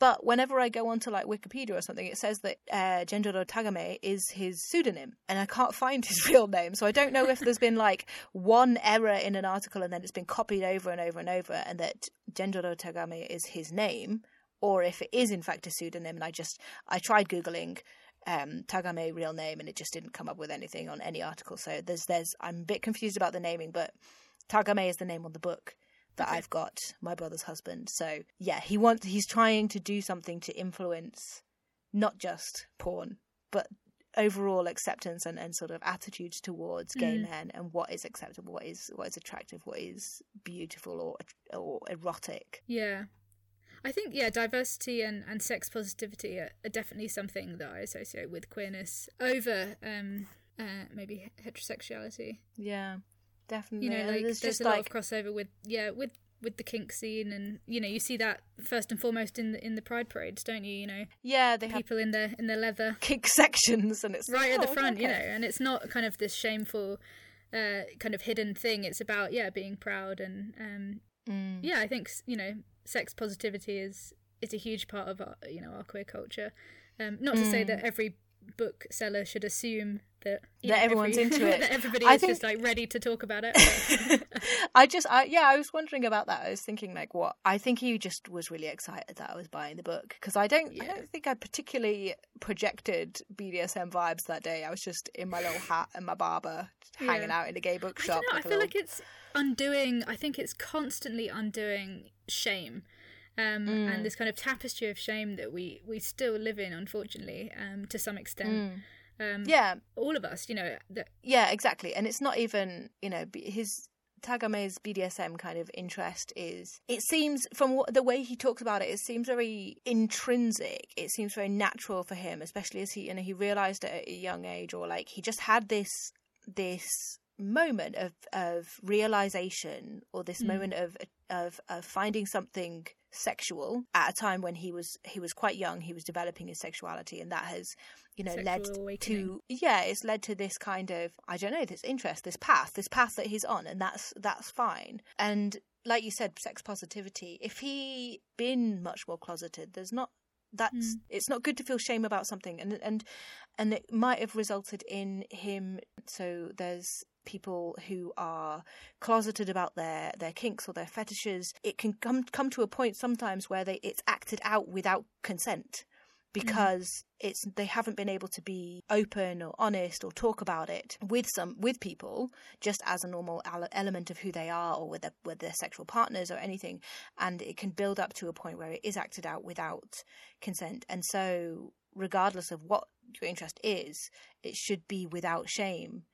But whenever I go onto like Wikipedia or something, it says that uh, Tagame is his pseudonym, and I can't find his (laughs) real name. So I don't know if there's been like one error in an article and then it's been copied over and over and over, and that Genjiro Tagame is his name, or if it is in fact a pseudonym. And I just I tried googling um, Tagame real name, and it just didn't come up with anything on any article. So there's there's I'm a bit confused about the naming, but Tagame is the name on the book that Okay. I've got, my brother's husband. So yeah, he wants he's trying to do something to influence not just porn, but overall acceptance and, and sort of attitudes towards gay Mm. men and what is acceptable, what is what is attractive, what is beautiful or or erotic. Yeah. I think yeah, diversity and, and sex positivity are, are definitely something that I associate with queerness over um uh, maybe heterosexuality. Yeah, definitely. You know, like there's there's, just a lot like of crossover with yeah with with the kink scene, and you know you see that first and foremost in the in the pride parades, don't you? You know, yeah, they have people in their in their leather (laughs) kick sections and it's right at the oh, front, you know, and it's not kind of this shameful uh kind of hidden thing. It's about yeah being proud and um Mm. yeah, I think you know, sex positivity is is a huge part of our you know our queer culture. Um, not to say Mm. that every bookseller should assume that know, everyone's every- into (laughs) it. that everybody I is just like ready to talk about it. (laughs) I just, I, yeah, I was wondering about that. I was thinking, like, what? I think he just was really excited that I was buying the book because I don't, I don't think I particularly projected BDSM vibes that day. I was just in my little hat and my barber, Yeah. hanging out in a gay I bookshop. don't know. I feel little- like it's undoing. I think it's constantly undoing shame, um, Mm. and this kind of tapestry of shame that we we still live in, unfortunately, um, to some extent. Mm. Um, yeah, all of us, you know, that yeah, exactly. And it's not even, you know, his Tagame's BDSM kind of interest is. It seems from what, the way he talks about it, it seems very intrinsic. It seems very natural for him, especially as he, you know, he realized it at a young age, or like he just had this this moment of of realization, or this Mm. moment of of of finding something sexual at a time when he was he was quite young. He was developing his sexuality, and that has you know led awakening. to yeah it's led to this kind of i don't know this interest this path this path that he's on and that's that's fine and like you said sex positivity if he been much more closeted there's not that's Mm. it's not good to feel shame about something and and and it might have resulted in him so there's people who are closeted about their their kinks or their fetishes it can come come to a point sometimes where they it's acted out without consent because it's they haven't been able to be open or honest or talk about it with some with people just as a normal element of who they are or with their, with their sexual partners or anything. And it can build up to a point where it is acted out without consent. And so regardless of what your interest is it should be without shame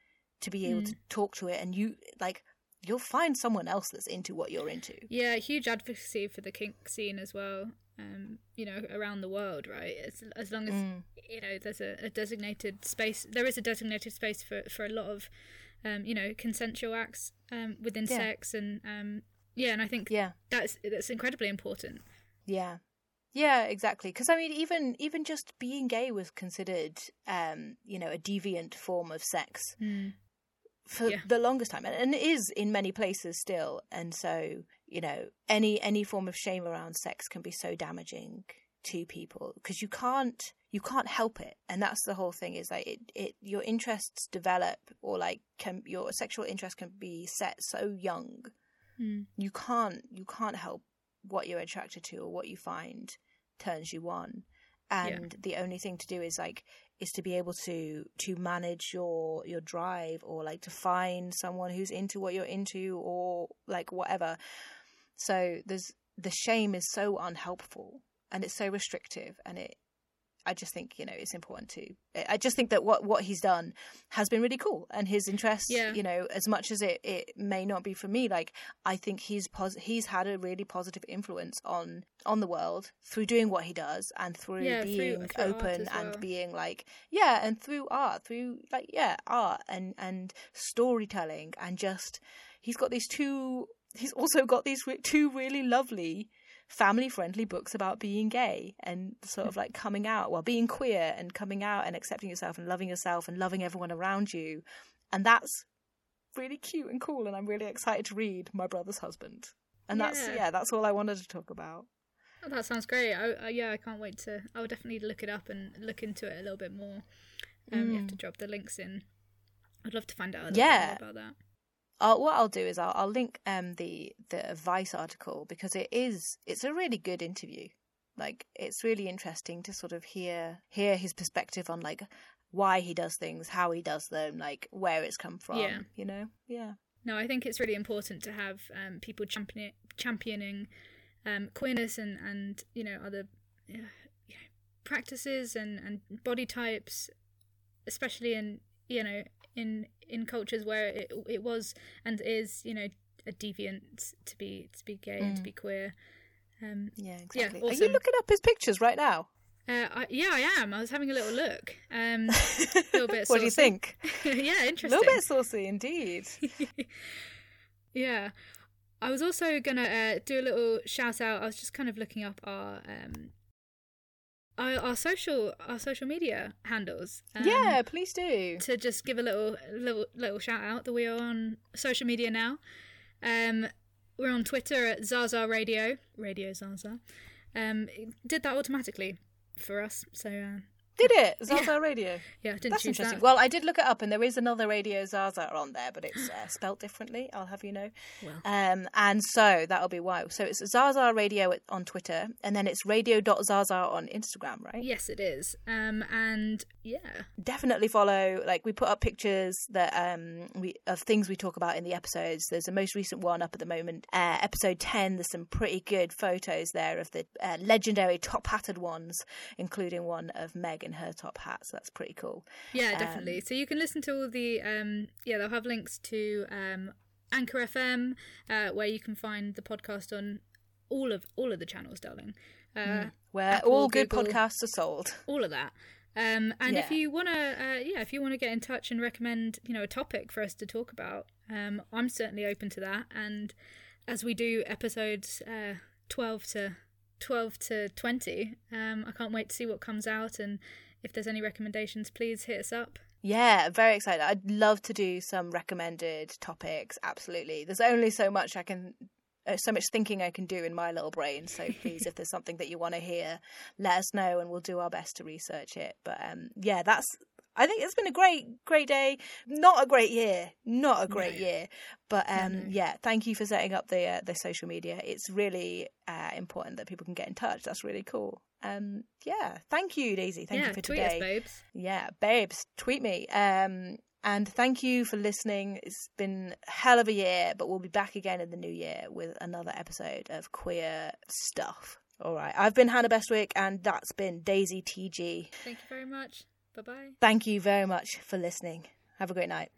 to be able Mm. to talk to it and you like you'll find someone else that's into what you're into Yeah, huge advocacy for the kink scene as well. Um, you know, around the world, right? As, as long as Mm. you know, there's a, a designated space. There is a designated space for for a lot of, um, you know, consensual acts um, within Yeah. sex, and um, yeah, and I think yeah that's that's incredibly important. Yeah. Yeah, exactly. Because I mean, even even just being gay was considered, um, you know, a deviant form of sex for Yeah. the longest time, and, and it is in many places still. And so, you know, any any form of shame around sex can be so damaging to people because you can't you can't help it, and that's the whole thing. Is like it, it your interests develop, or like can your sexual interest can be set so young Mm. you can't you can't help what you're attracted to or what you find turns you on and the only thing to do is like is to be able to to manage your your drive or like to find someone who's into what you're into or like whatever. So there's the shame is so unhelpful and it's so restrictive and it I just think you know it's important to. I just think that what what he's done has been really cool, and his interest, Yeah. you know, as much as it it may not be for me, like I think he's pos- he's had a really positive influence on on the world through doing what he does and through Yeah, being through open and well. being like yeah, and through art, through like yeah, art and and storytelling and just he's got these two. He's also got these re- two really lovely family friendly books about being gay and sort of like coming out, well, being queer and coming out and accepting yourself and loving yourself and loving everyone around you. And that's really cute and cool. And I'm really excited to read My Brother's Husband. And that's, Yeah. yeah, that's all I wanted to talk about. Oh, that sounds great. I, I, yeah, I can't wait to. I'll definitely look it up and look into it a little bit more. Um, You have to drop the links in. I'd love to find out a little Yeah. bit more about that. Uh, what I'll do is I'll, I'll link um the the Vice article because it is it's a really good interview. Like it's really interesting to sort of hear hear his perspective on like why he does things, how he does them, like where it's come from. Yeah. You know, yeah. No, I think it's really important to have um, people champion, championing um, queerness and, and you know other uh, you know, practices and, and body types, especially in you know in in cultures where it it was and is you know a deviant to be to be gay and to be queer. Um, Yeah, exactly. Are you looking up his pictures right now? uh, I, yeah, I am. I was having a little look. Um, (laughs) little bit what do you think? (laughs) yeah, interesting. A little bit saucy, indeed. (laughs) yeah. I was also gonna uh, do a little shout out. I was just kind of looking up our um our, our social our social media handles. Um, yeah, please do. To just give a little little little shout out that we are on social media now. Um, we're on Twitter at Zaza Radio, Radio Zaza. Um, it did that automatically for us. So uh, Did it? (laughs) Zaza Radio. yeah, I didn't That's choose interesting. that. Well, I did look it up, and there is another Radio Zaza on there, but it's uh, spelt differently. I'll have you know. Well. Um, and so that'll be why. So it's Zaza Radio on Twitter, and then it's radio.zaza on Instagram, right? Yes, it is. Um, and yeah, Definitely follow. Like we put up pictures that um we of things we talk about in the episodes. There's a most recent one up at the moment, uh, episode ten. There's some pretty good photos there of the uh, legendary top hatted ones, including one of Meg in her top hat. So that's pretty cool. Yeah, definitely. so you can listen to all the um yeah, they'll have links to um Anchor FM, uh, where you can find the podcast on all of all of the channels, darling. Uh, Where Apple, all good Google. podcasts are sold. all of that. Um, and if you wanna, uh, yeah, if you wanna get in touch and recommend, you know, a topic for us to talk about, um, I'm certainly open to that. And as we do episodes uh, twelve to twelve to twenty, um, I can't wait to see what comes out. And if there's any recommendations, please hit us up. Yeah, very excited. I'd love to do some recommended topics. Absolutely. There's only so much I can, uh, so much thinking I can do in my little brain. So please, if there's something that you want to hear, let us know, and we'll do our best to research it. But um, yeah, that's. I think it's been a great, great day. Not a great year. Not a great No. year. But um, no. yeah, thank you for setting up the uh, the social media. It's really uh, important that people can get in touch. That's really cool. Um, yeah, thank you, Daisy. Thank yeah, you for tweet today. us, babes. Yeah, babes, tweet me. Um, and thank you for listening. It's been a hell of a year, but we'll be back again in the new year with another episode of queer stuff. All right. I've been Hannah Bestwick, and that's been Daisy TG. Thank you very much. Bye bye. Thank you very much for listening. Have a great night.